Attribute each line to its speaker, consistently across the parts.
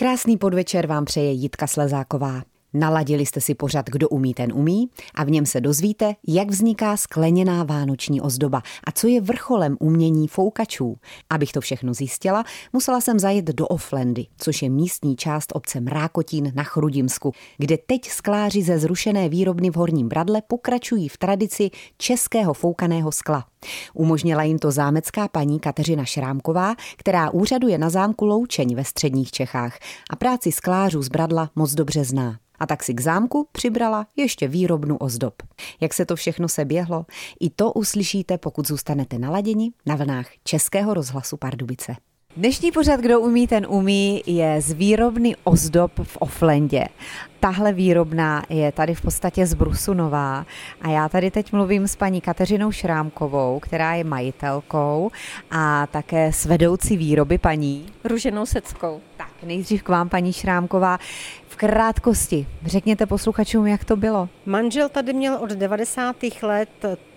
Speaker 1: Krásný podvečer vám přeje Jitka Slezáková. Naladili jste si pořad Kdo umí, ten umí a v něm se dozvíte, jak vzniká skleněná vánoční ozdoba a co je vrcholem umění foukačů. Abych to všechno zjistila, musela jsem zajet do Oflendy, což je místní část obce Mrákotín na Chrudimsku, kde teď skláři ze zrušené výrobny v Horním Bradle pokračují v tradici českého foukaného skla. Umožnila jim to zámecká paní Kateřina Šrámková, která úřaduje na zámku Loučeň ve středních Čechách a práci sklářů z Bradla moc dobře zná a tak si k zámku přibrala ještě výrobnu ozdob. Jak se to všechno se běhlo, i to uslyšíte, pokud zůstanete naladěni na vlnách Českého rozhlasu Pardubice. Dnešní pořad, kdo umí, ten umí, je z výrobny ozdob v Oflendě. Tahle výrobna je tady v podstatě z Brusunová a já tady teď mluvím s paní Kateřinou Šrámkovou, která je majitelkou a také s vedoucí výroby paní
Speaker 2: Ruženou Seckou.
Speaker 1: Tak, nejdřív k vám, paní Šrámková. V krátkosti, řekněte posluchačům, jak to bylo.
Speaker 2: Manžel tady měl od 90. let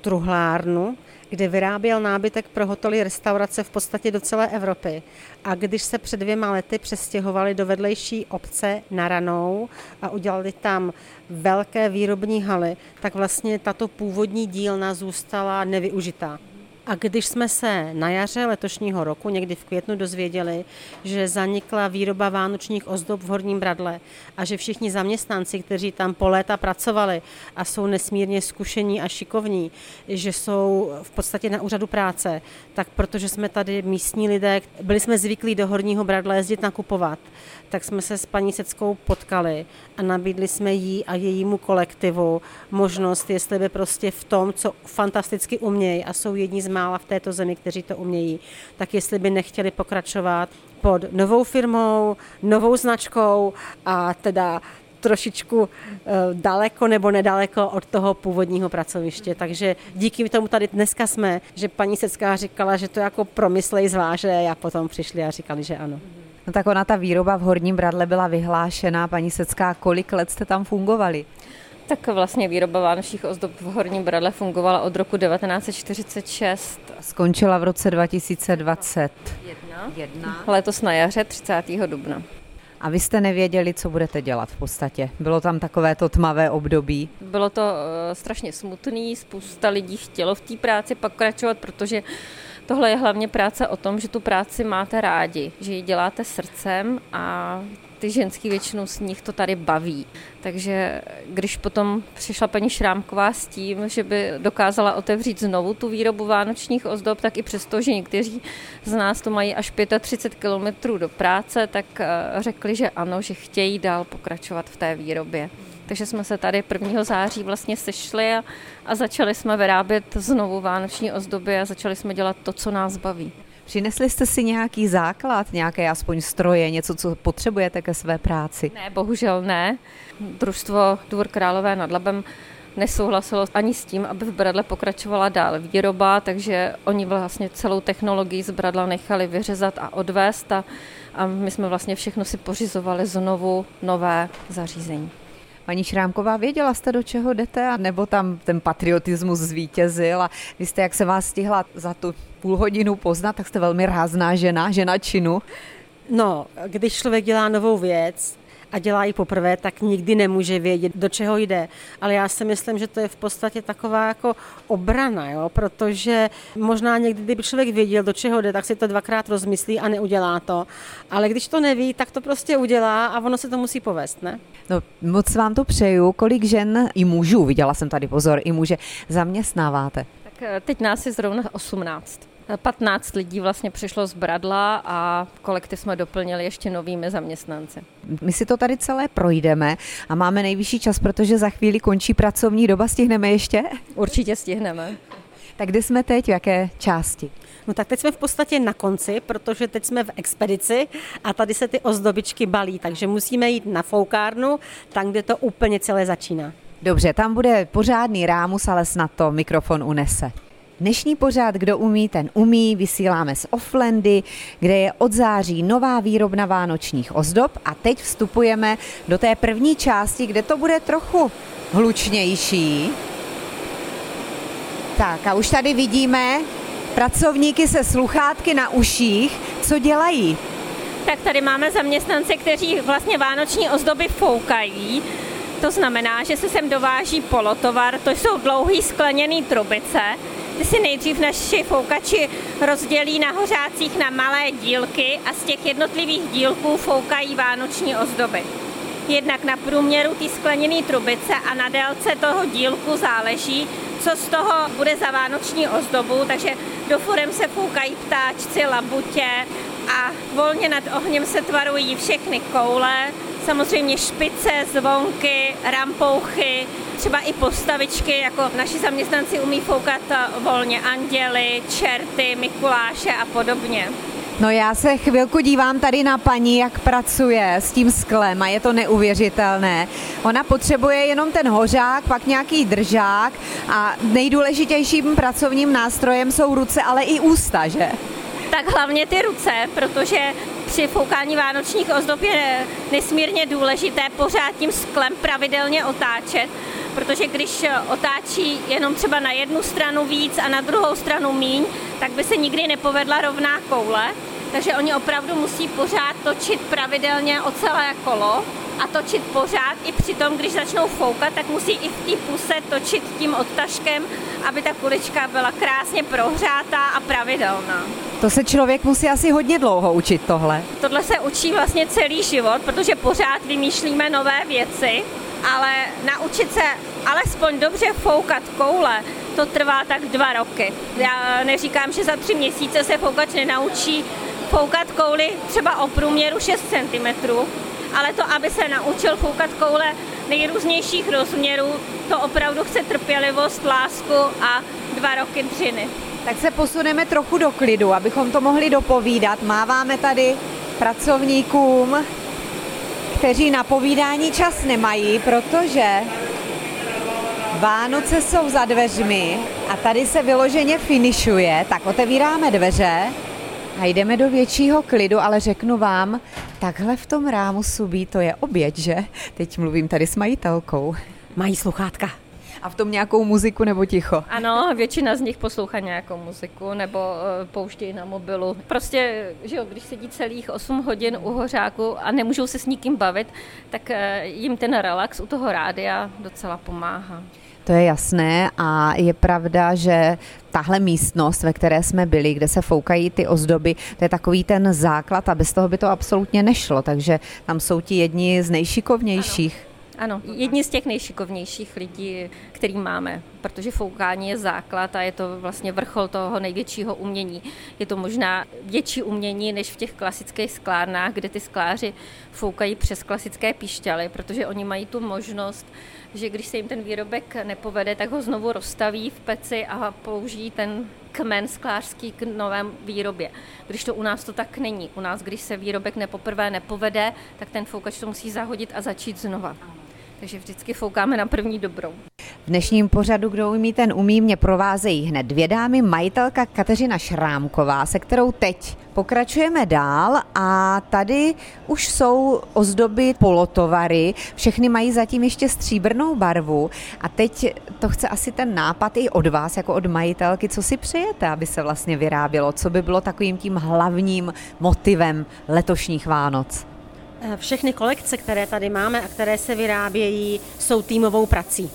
Speaker 2: truhlárnu, kde vyráběl nábytek pro hotely, restaurace v podstatě do celé Evropy. A když se před dvěma lety přestěhovali do vedlejší obce na Ranou a udělali tam velké výrobní haly, tak vlastně tato původní dílna zůstala nevyužitá. A když jsme se na jaře letošního roku, někdy v květnu, dozvěděli, že zanikla výroba vánočních ozdob v Horním Bradle a že všichni zaměstnanci, kteří tam po léta pracovali a jsou nesmírně zkušení a šikovní, že jsou v podstatě na úřadu práce, tak protože jsme tady místní lidé, byli jsme zvyklí do Horního Bradle jezdit nakupovat, tak jsme se s paní Seckou potkali a nabídli jsme jí a jejímu kolektivu možnost, jestli by prostě v tom, co fantasticky umějí a jsou jedni z mála v této zemi, kteří to umějí, tak jestli by nechtěli pokračovat pod novou firmou, novou značkou a teda trošičku eh, daleko nebo nedaleko od toho původního pracoviště. Takže díky tomu tady dneska jsme, že paní Secká říkala, že to jako promyslej zváže a potom přišli a říkali, že ano.
Speaker 1: No tak ona ta výroba v Horním Bradle byla vyhlášená. Paní Secká, kolik let jste tam fungovali?
Speaker 3: Tak vlastně výroba vánočních ozdob v Horním Bradle fungovala od roku 1946.
Speaker 1: Skončila v roce 2021.
Speaker 3: Jedna. Letos na jaře 30. dubna.
Speaker 1: A vy jste nevěděli, co budete dělat v podstatě. Bylo tam takové to tmavé období.
Speaker 3: Bylo to uh, strašně smutný, spousta lidí chtělo v té práci pokračovat, protože tohle je hlavně práce o tom, že tu práci máte rádi, že ji děláte srdcem a ty ženský většinou z nich to tady baví. Takže když potom přišla paní Šrámková s tím, že by dokázala otevřít znovu tu výrobu vánočních ozdob, tak i přesto, že někteří z nás to mají až 35 kilometrů do práce, tak eh, řekli, že ano, že chtějí dál pokračovat v té výrobě. Takže jsme se tady 1. září vlastně sešli a, a začali jsme vyrábět znovu vánoční ozdoby a začali jsme dělat to, co nás baví.
Speaker 1: Přinesli jste si nějaký základ, nějaké aspoň stroje, něco, co potřebujete ke své práci?
Speaker 3: Ne, bohužel ne. Družstvo Dvor Králové nad Labem nesouhlasilo ani s tím, aby v Bradle pokračovala dál výroba, takže oni vlastně celou technologii z Bradla nechali vyřezat a odvést a, a my jsme vlastně všechno si pořizovali znovu nové zařízení.
Speaker 1: Paní Šrámková, věděla jste, do čeho jdete, a nebo tam ten patriotismus zvítězil a vy jste, jak se vás stihla za tu půl hodinu poznat, tak jste velmi rázná žena, žena činu.
Speaker 2: No, když člověk dělá novou věc, a dělá ji poprvé, tak nikdy nemůže vědět, do čeho jde. Ale já si myslím, že to je v podstatě taková jako obrana, jo? protože možná někdy, kdyby člověk věděl, do čeho jde, tak si to dvakrát rozmyslí a neudělá to. Ale když to neví, tak to prostě udělá a ono se to musí povést, ne?
Speaker 1: No, moc vám to přeju. Kolik žen i mužů, viděla jsem tady pozor, i muže, zaměstnáváte?
Speaker 3: Tak eh, teď nás je zrovna 18. 15 lidí vlastně přišlo z Bradla a kolektiv jsme doplnili ještě novými zaměstnanci.
Speaker 1: My si to tady celé projdeme a máme nejvyšší čas, protože za chvíli končí pracovní doba. Stihneme ještě?
Speaker 3: Určitě stihneme.
Speaker 1: Tak kde jsme teď, v jaké části?
Speaker 2: No tak teď jsme v podstatě na konci, protože teď jsme v expedici a tady se ty ozdobičky balí, takže musíme jít na foukárnu, tam, kde to úplně celé začíná.
Speaker 1: Dobře, tam bude pořádný rámus, ale snad to mikrofon unese. Dnešní pořád, kdo umí, ten umí, vysíláme z Offlandy, kde je od září nová výrobna vánočních ozdob a teď vstupujeme do té první části, kde to bude trochu hlučnější. Tak a už tady vidíme pracovníky se sluchátky na uších, co dělají.
Speaker 3: tak tady máme zaměstnance, kteří vlastně vánoční ozdoby foukají. To znamená, že se sem dováží polotovar, to jsou dlouhý skleněný trubice, ty si nejdřív naši foukači rozdělí na hořácích na malé dílky a z těch jednotlivých dílků foukají vánoční ozdoby. Jednak na průměru té skleněné trubice a na délce toho dílku záleží, co z toho bude za vánoční ozdobu, takže do forem se foukají ptáčci, labutě a volně nad ohněm se tvarují všechny koule, samozřejmě špice, zvonky, rampouchy, třeba i postavičky, jako naši zaměstnanci umí foukat volně anděly, čerty, Mikuláše a podobně.
Speaker 1: No já se chvilku dívám tady na paní, jak pracuje s tím sklem a je to neuvěřitelné. Ona potřebuje jenom ten hořák, pak nějaký držák a nejdůležitějším pracovním nástrojem jsou ruce, ale i ústa, že?
Speaker 3: Tak hlavně ty ruce, protože při foukání vánočních ozdob je nesmírně důležité pořád tím sklem pravidelně otáčet, protože když otáčí jenom třeba na jednu stranu víc a na druhou stranu míň, tak by se nikdy nepovedla rovná koule. Takže oni opravdu musí pořád točit pravidelně o celé kolo a točit pořád. I přitom, když začnou foukat, tak musí i v té puse točit tím odtažkem, aby ta kulička byla krásně prohřátá a pravidelná.
Speaker 1: To se člověk musí asi hodně dlouho učit tohle.
Speaker 3: Tohle se učí vlastně celý život, protože pořád vymýšlíme nové věci, ale naučit se alespoň dobře foukat koule, to trvá tak dva roky. Já neříkám, že za tři měsíce se foukač nenaučí foukat kouli třeba o průměru 6 cm, ale to, aby se naučil foukat koule nejrůznějších rozměrů, to opravdu chce trpělivost, lásku a dva roky dřiny.
Speaker 1: Tak se posuneme trochu do klidu, abychom to mohli dopovídat. Máváme tady pracovníkům, kteří na povídání čas nemají, protože Vánoce jsou za dveřmi a tady se vyloženě finišuje, tak otevíráme dveře a jdeme do většího klidu, ale řeknu vám, takhle v tom rámu subí, to je oběť, že? Teď mluvím tady s majitelkou.
Speaker 2: Mají sluchátka.
Speaker 1: A v tom nějakou muziku nebo ticho?
Speaker 3: Ano, většina z nich poslouchá nějakou muziku nebo uh, pouštějí na mobilu. Prostě, že jo, když sedí celých 8 hodin u hořáku a nemůžou se s nikým bavit, tak uh, jim ten relax u toho rádia docela pomáhá.
Speaker 1: To je jasné a je pravda, že tahle místnost, ve které jsme byli, kde se foukají ty ozdoby, to je takový ten základ a bez toho by to absolutně nešlo, takže tam jsou ti jedni z nejšikovnějších.
Speaker 3: Ano. Ano, jedni z těch nejšikovnějších lidí, který máme, protože foukání je základ a je to vlastně vrchol toho největšího umění. Je to možná větší umění než v těch klasických sklárnách, kde ty skláři foukají přes klasické píšťaly, protože oni mají tu možnost, že když se jim ten výrobek nepovede, tak ho znovu rozstaví v peci a použijí ten kmen sklářský k novém výrobě. Když to u nás to tak není. U nás, když se výrobek nepoprvé nepovede, tak ten foukač to musí zahodit a začít znova takže vždycky foukáme na první dobrou.
Speaker 1: V dnešním pořadu Kdo umí, ten umí. Mě provázejí hned dvě dámy, majitelka Kateřina Šrámková, se kterou teď pokračujeme dál. A tady už jsou ozdoby polotovary, všechny mají zatím ještě stříbrnou barvu. A teď to chce asi ten nápad i od vás, jako od majitelky, co si přejete, aby se vlastně vyrábělo, co by bylo takovým tím hlavním motivem letošních Vánoc.
Speaker 2: Eh, všechny kolekce, které tady máme a které se vyrábějí, jsou týmovou prací.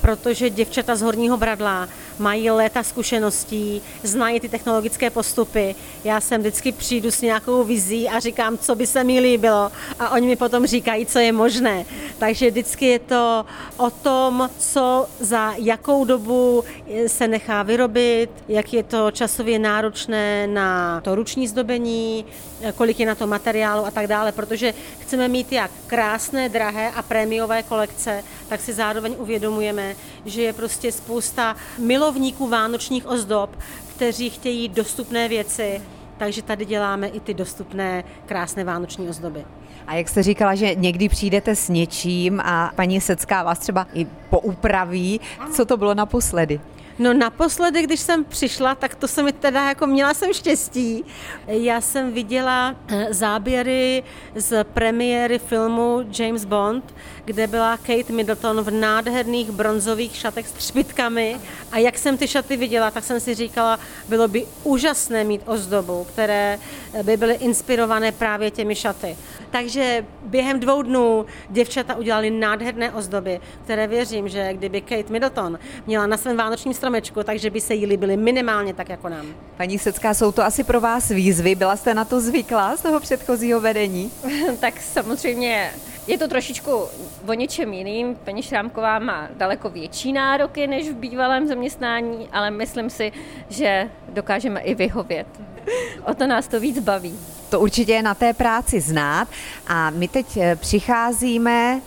Speaker 2: Protože děvčata z Horního Bradla mají léta zkušeností, znají ty technologické postupy. Já sem vždycky přijdu s nějakou vizí a říkám, co by se mi líbilo a oni mi potom říkají, co je možné. Takže vždycky je to o tom, co za jakou dobu se nechá vyrobit, jak je to časově náročné na to ruční zdobení, kolik je na to materiálu a tak dále, protože chceme mít jak krásné, drahé a prémiové kolekce, tak si zároveň uvědomujeme, že je prostě spousta milovníků vánočních ozdob, kteří chtějí dostupné věci, takže tady děláme i ty dostupné krásné vánoční ozdoby.
Speaker 1: A jak jste říkala, že někdy přijdete s něčím a paní Secká vás třeba i poupraví, co to bylo naposledy?
Speaker 2: No naposledy, když jsem přišla, tak to se mi teda jako měla jsem štěstí. Já jsem viděla eh, záběry z premiéry filmu James Bond, kde byla Kate Middleton v nádherných bronzových šatech s třpitkami a jak jsem ty šaty viděla, tak jsem si říkala, bylo by úžasné mít ozdobu, které by byly inspirované právě těmi šaty. Takže během dvou dnů děvčata udělali nádherné ozdoby, které věřím, že kdyby Kate Middleton měla na svém vánočním stromečku, takže by se jí líbily minimálně tak jako nám.
Speaker 1: Paní Secká, jsou to asi pro vás výzvy? Byla jste na to zvyklá z toho předchozího vedení?
Speaker 3: tak samozřejmě je to trošičku o něčem jiným. Paní Šrámková má daleko větší nároky než v bývalém zaměstnání, ale myslím si, že dokážeme i vyhovět. O to nás to víc baví.
Speaker 1: To určitě je na té práci znát. A my teď eh, přicházíme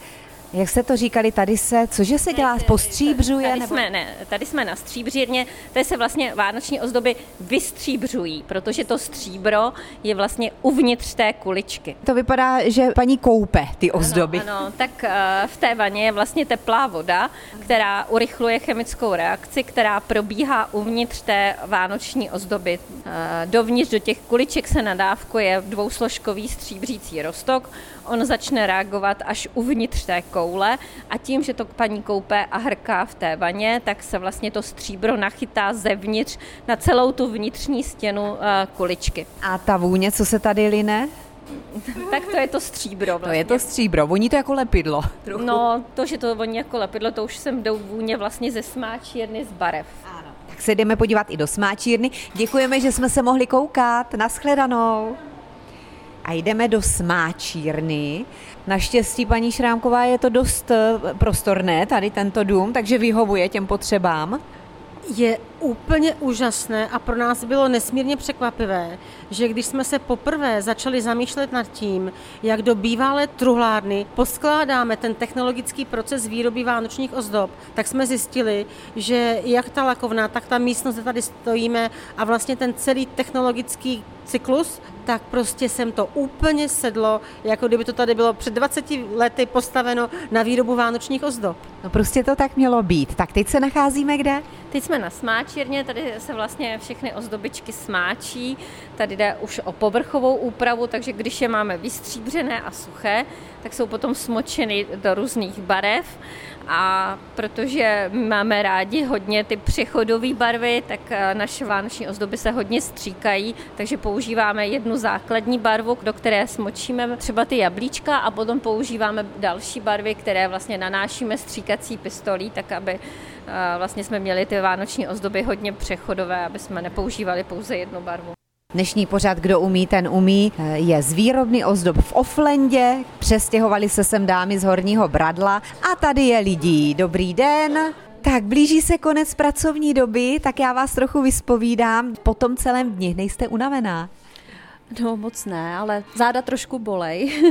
Speaker 1: jak jste to říkali, tady se, cože se dělá, postříbřuje?
Speaker 3: Tady, nebo? jsme, ne, tady jsme na stříbřírně, tady se vlastně vánoční ozdoby vystříbřují, protože to stříbro je vlastně uvnitř té kuličky.
Speaker 1: To vypadá, že paní koupe ty ozdoby.
Speaker 3: Ano, ano tak uh, v té vaně je vlastně teplá voda, která urychluje chemickou reakci, která probíhá uvnitř té vánoční ozdoby. Uh, dovnitř do těch kuliček se nadávkuje dvousložkový stříbřící rostok, on začne reagovat až uvnitř té koule a tím, že to paní koupe a hrká v té vaně, tak se vlastně to stříbro nachytá zevnitř na celou tu vnitřní stěnu eh, kuličky.
Speaker 1: A ta vůně, co se tady line?
Speaker 3: tak to je to stříbro. Vlastně.
Speaker 1: To je to stříbro, voní to jako lepidlo.
Speaker 3: Trochu. No, to, že to voní jako lepidlo, to už jsem jdou vůně vlastně ze smáčírny z barev.
Speaker 1: Ano. Tak se jdeme podívat i do smáčírny. Děkujeme, že jsme se mohli koukat. Naschledanou a jdeme do smáčírny. Naštěstí, paní Šrámková, je to dost eh, prostorné, tady tento dům, takže vyhovuje těm potřebám.
Speaker 2: Je úplně úžasné a pro nás bylo nesmírně překvapivé, že když jsme se poprvé začali zamýšlet nad tím, jak do bývalé truhlárny poskládáme ten technologický proces výroby vánočních ozdob, tak jsme zjistili, že jak ta lakovna, tak ta místnost, kde tady stojíme a vlastně ten celý technologický cyklus, tak prostě jsem to úplně sedlo, jako kdyby to tady bylo před 20 lety postaveno na výrobu vánočních ozdob.
Speaker 1: No prostě to tak mělo být. Tak teď se nacházíme kde?
Speaker 3: Teď jsme na smáčírně, tady se vlastně všechny ozdobičky smáčí. Tady jde už o povrchovou úpravu, takže když je máme vystříbřené a suché, tak jsou potom smočeny do různých barev a protože máme rádi hodně ty přechodové barvy, tak eh, naše vánoční ozdoby se hodně stříkají, takže používáme jednu základní barvu, do které smočíme třeba ty jablíčka a potom používáme další barvy, které vlastně nanášíme stříkací pistolí, tak aby eh, vlastně jsme měli ty vánoční ozdoby hodně přechodové, aby jsme nepoužívali pouze jednu barvu.
Speaker 1: Dnešní pořad Kdo umí, ten umí je z výrobny ozdob v Oflendě. Přestěhovali se sem dámy z Horního Bradla a tady je lidí. Dobrý den. Tak blíží se konec pracovní doby, tak já vás trochu vyspovídám. Po tom celém dni nejste unavená?
Speaker 4: No moc ne, ale záda trošku bolej.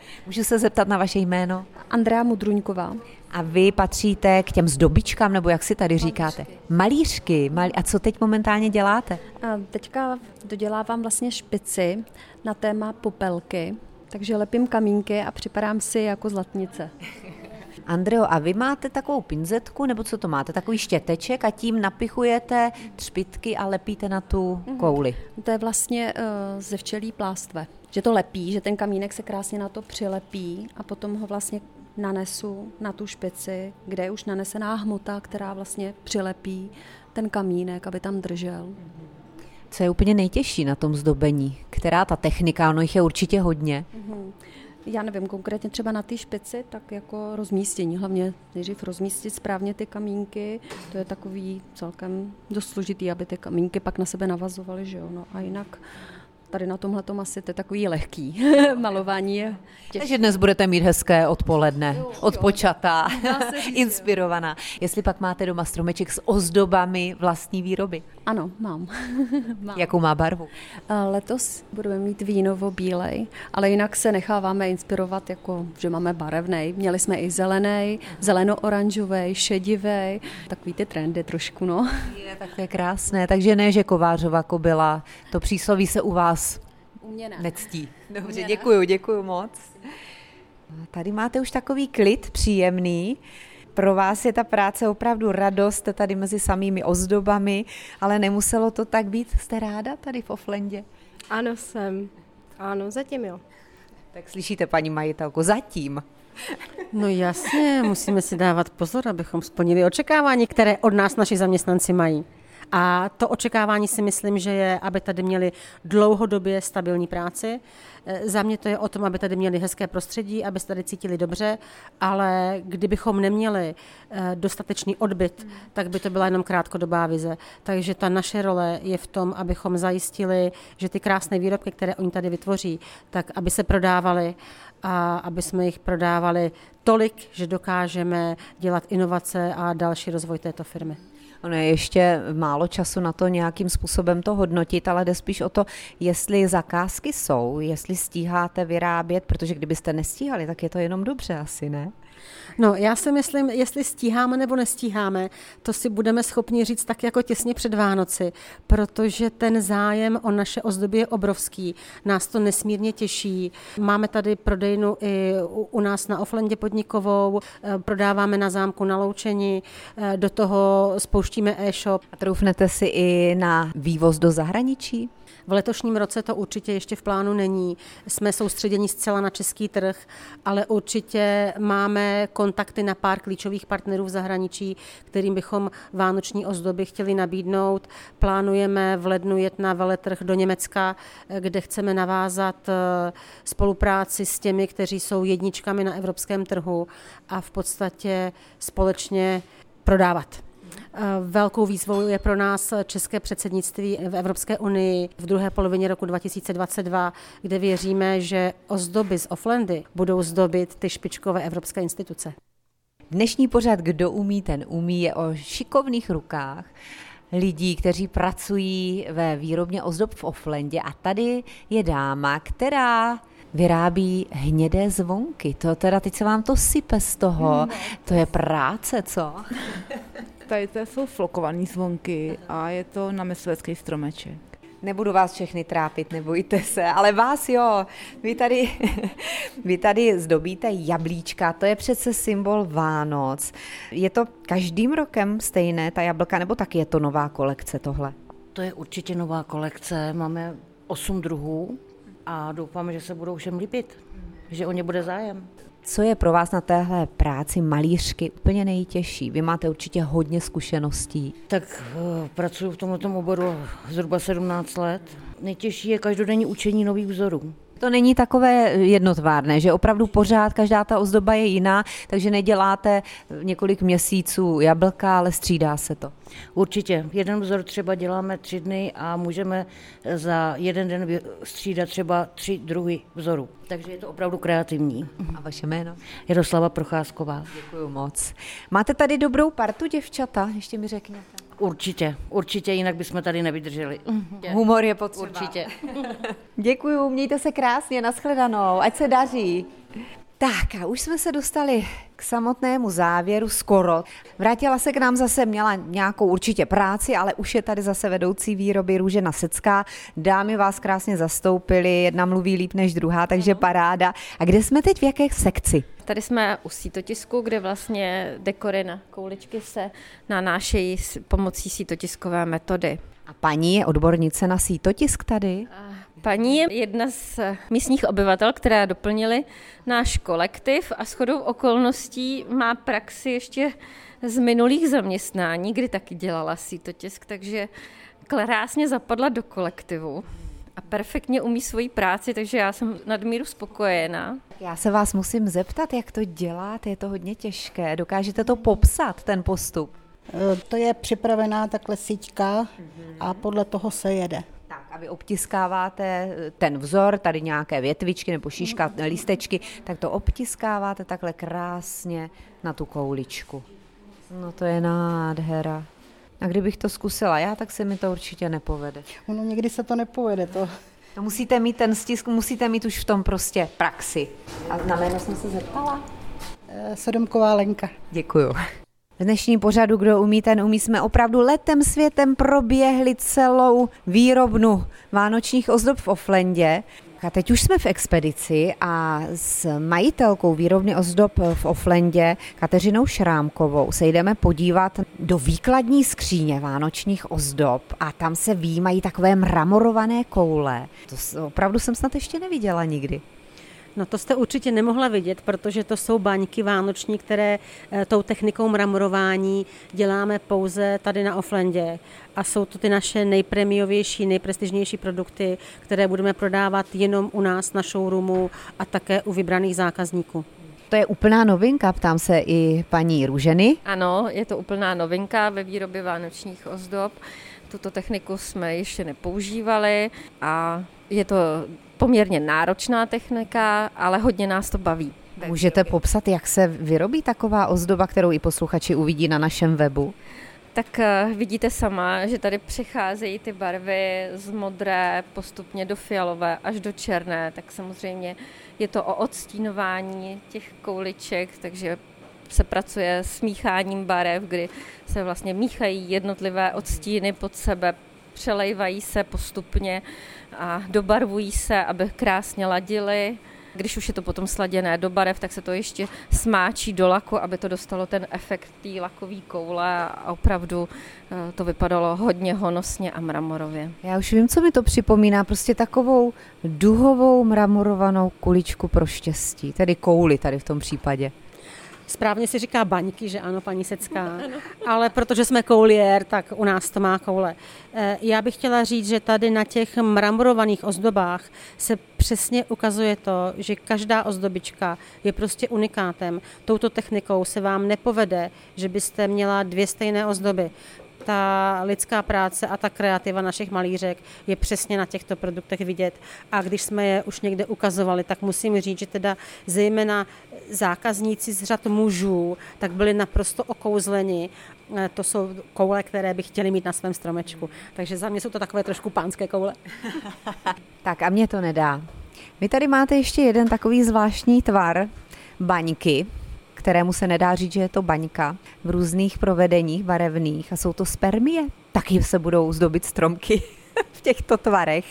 Speaker 1: Můžu se zeptat na vaše jméno?
Speaker 4: Andrea Mudruňková.
Speaker 1: A vy patříte k těm zdobičkám, nebo jak si tady říkáte? Malířky. Malí... A co teď momentálně děláte?
Speaker 4: A teďka dodělávám vlastně špici na téma popelky, takže lepím kamínky a připadám si jako zlatnice.
Speaker 1: Andreo, a vy máte takovou pinzetku, nebo co to máte, takový štěteček a tím napichujete třpitky a lepíte na tu mhm. kouli?
Speaker 4: To je vlastně uh, ze včelí plástve. Že to lepí, že ten kamínek se krásně na to přilepí a potom ho vlastně nanesu na tu špici, kde je už nanesená hmota, která vlastně přilepí ten kamínek, aby tam držel.
Speaker 1: Co je úplně nejtěžší na tom zdobení? Která ta technika? Ono jich je určitě hodně.
Speaker 4: Mm-hmm. Já nevím, konkrétně třeba na té špici, tak jako rozmístění, hlavně nejdřív rozmístit správně ty kamínky, to je takový celkem dost složitý, aby ty kamínky pak na sebe navazovaly, že jo, no a jinak tady na tomhle tom asi to je takový lehký. Malování je těžké.
Speaker 1: Takže dnes budete mít hezké odpoledne, jo, odpočatá, inspirovaná. Jestli pak máte doma stromeček s ozdobami vlastní výroby.
Speaker 4: Ano, mám.
Speaker 1: mám. Jakou má barvu?
Speaker 4: Letos budeme mít vínovo bílej, ale jinak se necháváme inspirovat, jako že máme barevný. Měli jsme i zelený, zeleno-oranžový, šedivý, takový ty trendy trošku, no.
Speaker 1: Je, tak to je krásné, takže ne, že kovářova kobila, to přísloví se u vás
Speaker 4: ne.
Speaker 1: nectí. Dobře, děkuju, děkuju moc. Tady máte už takový klid příjemný pro vás je ta práce opravdu radost, jste tady mezi samými ozdobami, ale nemuselo to tak být. Jste ráda tady v Oflendě?
Speaker 5: Ano, jsem. Ano, zatím jo.
Speaker 1: Tak slyšíte, paní majitelku, zatím.
Speaker 2: No jasně, musíme si dávat pozor, abychom splnili očekávání, které od nás naši zaměstnanci mají. A to očekávání si myslím, že je, aby tady měli dlouhodobě stabilní práci. E, za mě to je o tom, aby tady měli hezké prostředí, aby se tady cítili dobře, ale kdybychom neměli e, dostatečný odbyt, tak by to byla jenom krátkodobá vize. Takže ta naše role je v tom, abychom zajistili, že ty krásné výrobky, které oni tady vytvoří, tak aby se prodávaly a aby jsme jich prodávali tolik, že dokážeme dělat inovace a další rozvoj této firmy.
Speaker 1: Ono je ještě málo času na to nějakým způsobem to hodnotit, ale jde spíš o to, jestli zakázky jsou, jestli stíháte vyrábět, protože kdybyste nestíhali, tak je to jenom dobře asi, ne?
Speaker 2: No, já si myslím, jestli stíháme nebo nestíháme, to si budeme schopni říct tak jako těsně před Vánoci, protože ten zájem o naše ozdoby je obrovský. Nás to nesmírně těší. Máme tady prodejnu i u, nás na Oflendě podnikovou, eh, prodáváme na zámku na Loučení, eh, do toho spouštíme e-shop.
Speaker 1: A troufnete si i na vývoz do zahraničí?
Speaker 2: V letošním roce to určitě ještě v plánu není. Jsme soustředěni zcela na český trh, ale určitě máme kontakty na pár klíčových partnerů v zahraničí, kterým bychom vánoční ozdoby chtěli nabídnout. Plánujeme v lednu jet na veletrh do Německa, kde chceme navázat eh, spolupráci s těmi, kteří jsou jedničkami na evropském trhu a v podstatě společně prodávat. Eh, velkou výzvou je pro nás české předsednictví v Evropské unii v druhé polovině roku 2022, kde věříme, že ozdoby z Offlandy budou zdobit ty špičkové evropské instituce.
Speaker 1: Dnešní pořad Kdo umí, ten umí je o šikovných rukách lidí, kteří pracují ve výrobně ozdob v Offlandě a tady je dáma, která vyrábí hnědé zvonky. To teda teď se vám to sype z toho. To je práce, co?
Speaker 6: Tady to jsou flokované zvonky a je to na myslecký stromeček.
Speaker 1: Nebudu vás všechny trápit, nebojte se, ale vás jo. Vy tady, vy tady zdobíte jablíčka, to je přece symbol Vánoc. Je to každým rokem stejné, ta jablka, nebo taky je to nová kolekce tohle?
Speaker 7: To je určitě nová kolekce, máme osm druhů a doufáme, že se budou všem líbit, že o ně bude zájem.
Speaker 1: Co je pro vás na téhle práci malířky úplně nejtěžší? Vy máte určitě hodně zkušeností.
Speaker 7: Tak uh, pracuji v tomto oboru zhruba 17 let. Nejtěžší je každodenní učení nových vzorů.
Speaker 1: To není takové jednotvárné, že opravdu pořád každá ta ozdoba je jiná, takže neděláte několik měsíců jablka, ale střídá se to.
Speaker 7: Určitě. Jeden vzor třeba děláme tři dny a můžeme za jeden den střídat třeba tři druhy vzorů. Takže je to opravdu kreativní.
Speaker 1: A vaše jméno?
Speaker 7: Jaroslava Procházková.
Speaker 1: Děkuji moc. Máte tady dobrou partu, děvčata? Ještě mi řekněte.
Speaker 7: Určitě, určitě, jinak bychom tady nevydrželi.
Speaker 1: Humor je potřeba.
Speaker 7: Určitě.
Speaker 1: Děkuji, mějte se krásně, nashledanou, ať se daří. Tak a už jsme se dostali k samotnému závěru skoro. Vrátila se k nám zase, měla nějakou určitě práci, ale už je tady zase vedoucí výroby Růžena Secká. Dámy vás krásně zastoupily, jedna mluví líp než druhá, takže paráda. A kde jsme teď, v jaké sekci?
Speaker 3: Tady jsme u sítotisku, kde vlastně dekory na kouličky se nanášejí pomocí sítotiskové metody.
Speaker 1: A paní je odbornice na sítotisk tady?
Speaker 3: Paní je jedna z místních obyvatel, která doplnili náš kolektiv a shodou okolností má praxi ještě z minulých zaměstnání, kdy taky dělala sítotisk, takže krásně zapadla do kolektivu a perfektně umí svoji práci, takže já jsem nadmíru spokojená.
Speaker 1: Já se vás musím zeptat, jak to děláte, je to hodně těžké. Dokážete to popsat, ten postup?
Speaker 8: E, to je připravená takhle síťka a podle toho se jede.
Speaker 1: Tak a vy obtiskáváte ten vzor, tady nějaké větvičky nebo šíška, listečky, tak to obtiskáváte takhle krásně na tu kouličku. No to je nádhera. A kdybych to zkusila já, tak se mi to určitě nepovede.
Speaker 8: Ono někdy se to nepovede, to
Speaker 1: No musíte mít ten stisk, musíte mít už v tom prostě praxi. A na jméno jsem se zeptala?
Speaker 8: e, Sodomková Lenka.
Speaker 1: Děkuju. V dnešní pořadu Kdo umí, ten umí jsme opravdu letem světem proběhli celou výrobnu vánočních ozdob v Oflendě. A teď už jsme v expedici a s majitelkou výrobny ozdob v Oflendě, Kateřinou Šrámkovou, se jdeme podívat do výkladní skříně vánočních ozdob a tam se výjímají takové mramorované koule. To opravdu jsem snad ještě neviděla nikdy.
Speaker 2: No to jste určitě nemohla vidět, protože to jsou baňky vánoční, které e, tou technikou mramorování děláme pouze tady na Oflendě. A jsou to ty naše nejpremiovější, nejprestižnější produkty, které budeme prodávat jenom u nás na showroomu a také u vybraných zákazníků.
Speaker 1: To je úplná novinka, ptám se i paní Růženy.
Speaker 3: Ano, je to úplná novinka ve výrobě vánočních ozdob. Tuto techniku jsme ještě nepoužívali a je to poměrně náročná technika, ale hodně nás to baví.
Speaker 1: Můžete popsat, jak se vyrobí taková ozdoba, kterou i posluchači uvidí na našem webu?
Speaker 3: Tak eh, vidíte sama, že tady přicházejí ty barvy z modré postupně do fialové až do černé, tak samozřejmě je to o odstínování těch kouliček, takže se pracuje s mícháním barev, kdy se vlastně míchají jednotlivé odstíny pod sebe, přelejvají se postupně a dobarvují se, aby krásně ladily. Když už je to potom sladěné do barev, tak se to ještě smáčí do laku, aby to dostalo ten efekt té lakové koule a opravdu eh, to vypadalo hodně honosně a mramorově.
Speaker 1: Já už vím, co mi to připomíná, prostě takovou duhovou mramorovanou kuličku pro štěstí, tedy kouli tady v tom případě.
Speaker 2: Správně si říká baňky, že ano, paní Secká, ale protože jsme koulier, tak u nás to má koule. Eh, já bych chtěla říct, že tady na těch mramorovaných ozdobách se přesně ukazuje to, že každá ozdobička je prostě unikátem. Touto technikou se vám nepovede, že byste měla dvě stejné ozdoby ta lidská práce a ta kreativa našich malířek je přesně na těchto produktech vidět. A když jsme je už někde ukazovali, tak musím říct, že teda zejména zákazníci z řad mužů, tak byli naprosto okouzleni. Eh, to jsou koule, které by chtěli mít na svém stromečku. Takže za mě jsou to takové trošku pánské koule.
Speaker 1: tak a mě to nedá. Vy tady máte ještě jeden takový zvláštní tvar baňky, kterému se nedá říct, že je to baňka, v různých provedeních barevných a jsou to spermie. Taky se budou zdobit stromky v těchto tvarech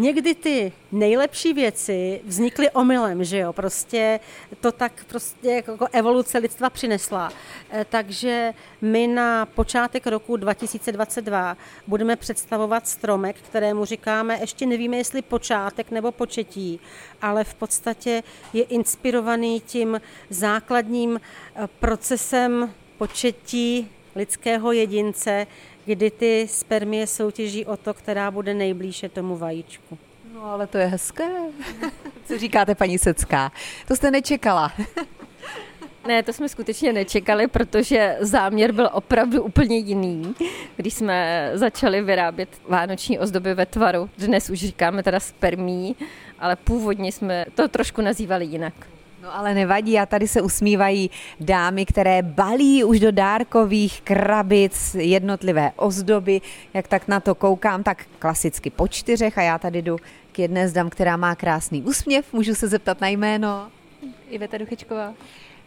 Speaker 2: někdy ty nejlepší věci vznikly omylem, že jo, prostě to tak prostě jako evoluce lidstva přinesla. Eh, takže my na počátek roku 2022 budeme představovat stromek, kterému říkáme, ještě nevíme, jestli počátek nebo početí, ale v podstatě je inspirovaný tím základním eh, procesem početí lidského jedince, kdy ty spermie soutěží o to, která bude nejblíže tomu vajíčku.
Speaker 1: No ale to je hezké. Co říkáte, paní Secká? To jste nečekala.
Speaker 3: Ne, to jsme skutečně nečekali, protože záměr byl opravdu úplně jiný. Když jsme začali vyrábět vánoční ozdoby ve tvaru, dnes už říkáme teda spermí, ale původně jsme to trošku nazývali jinak.
Speaker 1: No ale nevadí, a tady se usmívají dámy, které balí už do dárkových krabic jednotlivé ozdoby. Jak tak na to koukám, tak klasicky po čtyřech a já tady jdu k jedné z dam, která má krásný úsměv. Můžu se zeptat na jméno?
Speaker 9: Iveta Duchečková.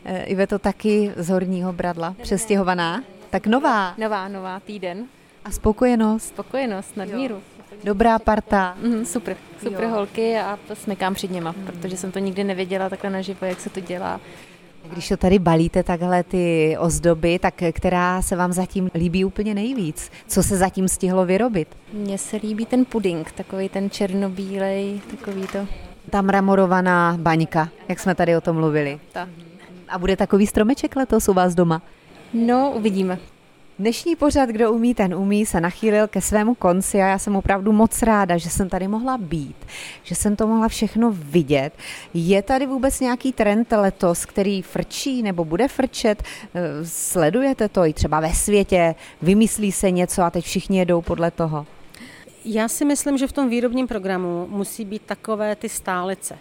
Speaker 1: E, Iveto taky z Horního Bradla, přestěhovaná? Tak nová.
Speaker 9: Nová, nová, týden.
Speaker 1: A spokojenost?
Speaker 9: Spokojenost, nadmíru.
Speaker 1: Dobrá parta.
Speaker 9: Mm, super, super jo. holky a smekám před něma, mm. protože jsem to nikdy nevěděla takhle naživo, jak se to dělá.
Speaker 1: Když to tady balíte takhle ty ozdoby, tak která se vám zatím líbí úplně nejvíc? Co se zatím stihlo vyrobit?
Speaker 9: Mně se líbí ten puding, takový ten černobílej, takový to.
Speaker 1: Ta mramorovaná baňka, jak jsme tady o tom mluvili.
Speaker 9: Ta.
Speaker 1: A bude takový stromeček letos u vás doma?
Speaker 9: No, uvidíme.
Speaker 1: Dnešní pořad, kdo umí, ten umí, se nachýlil ke svému konci a já jsem opravdu moc ráda, že jsem tady mohla být, že jsem to mohla všechno vidět. Je tady vůbec nějaký trend letos, který frčí nebo bude frčet? Eh, sledujete to i třeba ve světě? Vymyslí se něco a teď všichni jedou podle toho?
Speaker 2: Já si myslím, že v tom výrobním programu musí být takové ty stálice.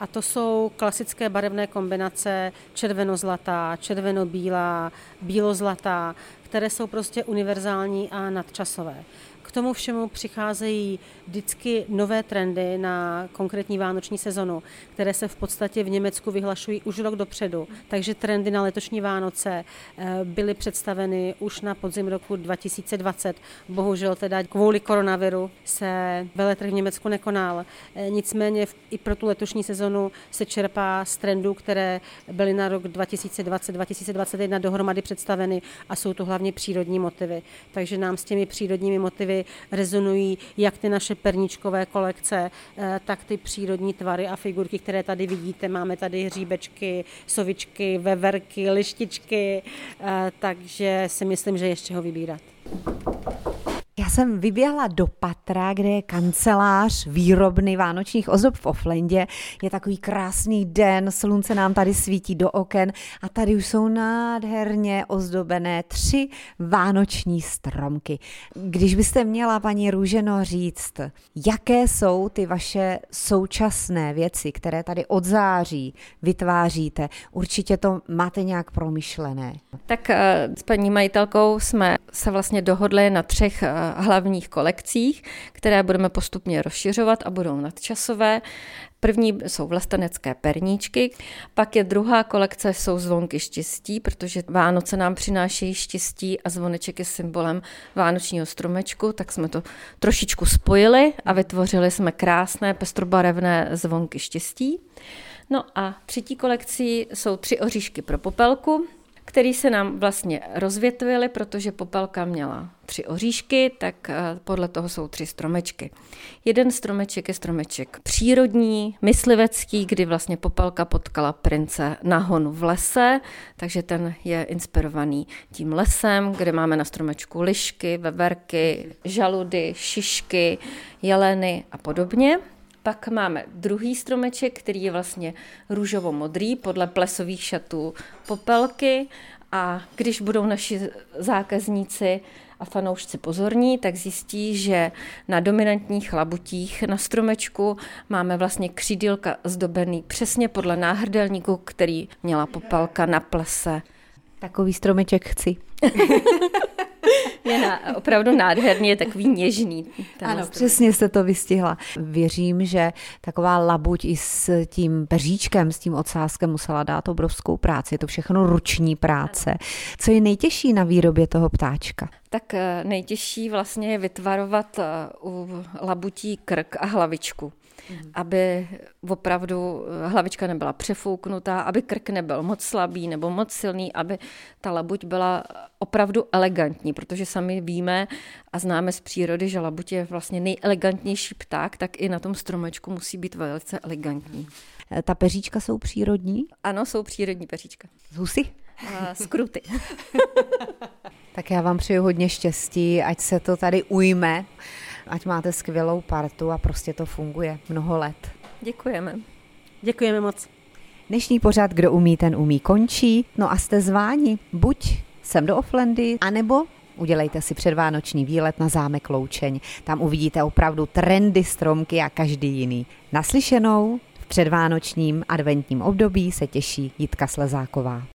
Speaker 2: A to jsou klasické barevné kombinace červeno-zlatá, červeno-bílá, bílo-zlatá, které jsou prostě univerzální a nadčasové. K tomu všemu přicházejí vždycky nové trendy na konkrétní vánoční sezonu, které se v podstatě v Německu vyhlašují už rok dopředu. Takže trendy na letošní Vánoce eh, byly představeny už na podzim roku 2020. Bohužel teda kvůli koronaviru se veletrh v Německu nekonal. Eh, nicméně i pro tu letošní sezonu se čerpá z trendů, které byly na rok 2020-2021 dohromady představeny a jsou to hlavně přírodní motivy. Takže nám s těmi přírodními motivy rezonují jak ty naše perničkové kolekce, eh, tak ty přírodní tvary a figurky, které tady vidíte. Máme tady hříbečky, sovičky, veverky, lištičky, eh, takže si myslím, že je z čeho vybírat.
Speaker 1: Já jsem vyběhla do patra, kde je kancelář výrobny vánočních ozdob v Oflendě. Je takový krásný den, slunce nám tady svítí do oken a tady už jsou nádherně ozdobené tři vánoční stromky. Když byste měla, paní Růženo, říct, jaké jsou ty vaše současné věci, které tady od září vytváříte, určitě to máte nějak promyšlené.
Speaker 3: Tak eh, s paní majitelkou jsme se vlastně dohodli na třech eh, hlavních kolekcích, které budeme postupně rozšiřovat a budou nadčasové. První jsou vlastenecké perníčky, pak je druhá kolekce, jsou zvonky štěstí, protože Vánoce nám přinášejí štěstí a zvoneček je symbolem vánočního stromečku, tak jsme to trošičku spojili a vytvořili jsme krásné pestrobarevné zvonky štěstí. No a třetí kolekcí jsou tři oříšky pro popelku, který se nám vlastně rozvětvily, protože popelka měla tři oříšky, tak eh, podle toho jsou tři stromečky. Jeden stromeček je stromeček přírodní, myslivecký, kdy vlastně popelka potkala prince na honu v lese, takže ten je inspirovaný tím lesem, kde máme na stromečku lišky, veverky, žaludy, šišky, jeleny a podobně. Pak máme druhý stromeček, který je vlastně růžovo-modrý podle plesových šatů popelky a když budou naši zákazníci a fanoušci pozorní, tak zjistí, že na dominantních labutích na stromečku máme vlastně křídílka zdobený přesně podle náhrdelníku, který měla popelka na plese.
Speaker 1: Takový stromeček chci.
Speaker 3: je na, opravdu nádherný, je takový něžný.
Speaker 1: Ano, stroj. přesně jste to vystihla. Věřím, že taková labuť i s tím peříčkem, s tím ocáskem musela dát obrovskou práci. Je to všechno ruční práce. Co je nejtěžší na výrobě toho ptáčka?
Speaker 3: Tak eh, nejtěžší vlastně je vytvarovat eh, u labutí krk a hlavičku mm. aby opravdu hlavička nebyla přefouknutá, aby krk nebyl moc slabý nebo moc silný, aby ta labuť byla opravdu elegantní, protože sami víme a známe z přírody, že labuť je vlastně nejelegantnější pták, tak i na tom stromečku musí být velice elegantní.
Speaker 1: Eh, ta peříčka jsou přírodní?
Speaker 3: Ano, jsou přírodní peříčka.
Speaker 1: Z husy?
Speaker 3: Z kruty.
Speaker 1: tak já vám přeju hodně štěstí, ať se to tady ujme ať máte skvělou partu a prostě to funguje mnoho let.
Speaker 3: Děkujeme.
Speaker 2: Děkujeme moc.
Speaker 1: Dnešní pořad Kdo umí, ten umí končí. No a jste zváni buď sem do Oflendy, anebo udělejte si předvánoční výlet na zámek Loučeň. Tam uvidíte opravdu trendy stromky a každý jiný. Naslyšenou v předvánočním adventním období se těší Jitka Slezáková.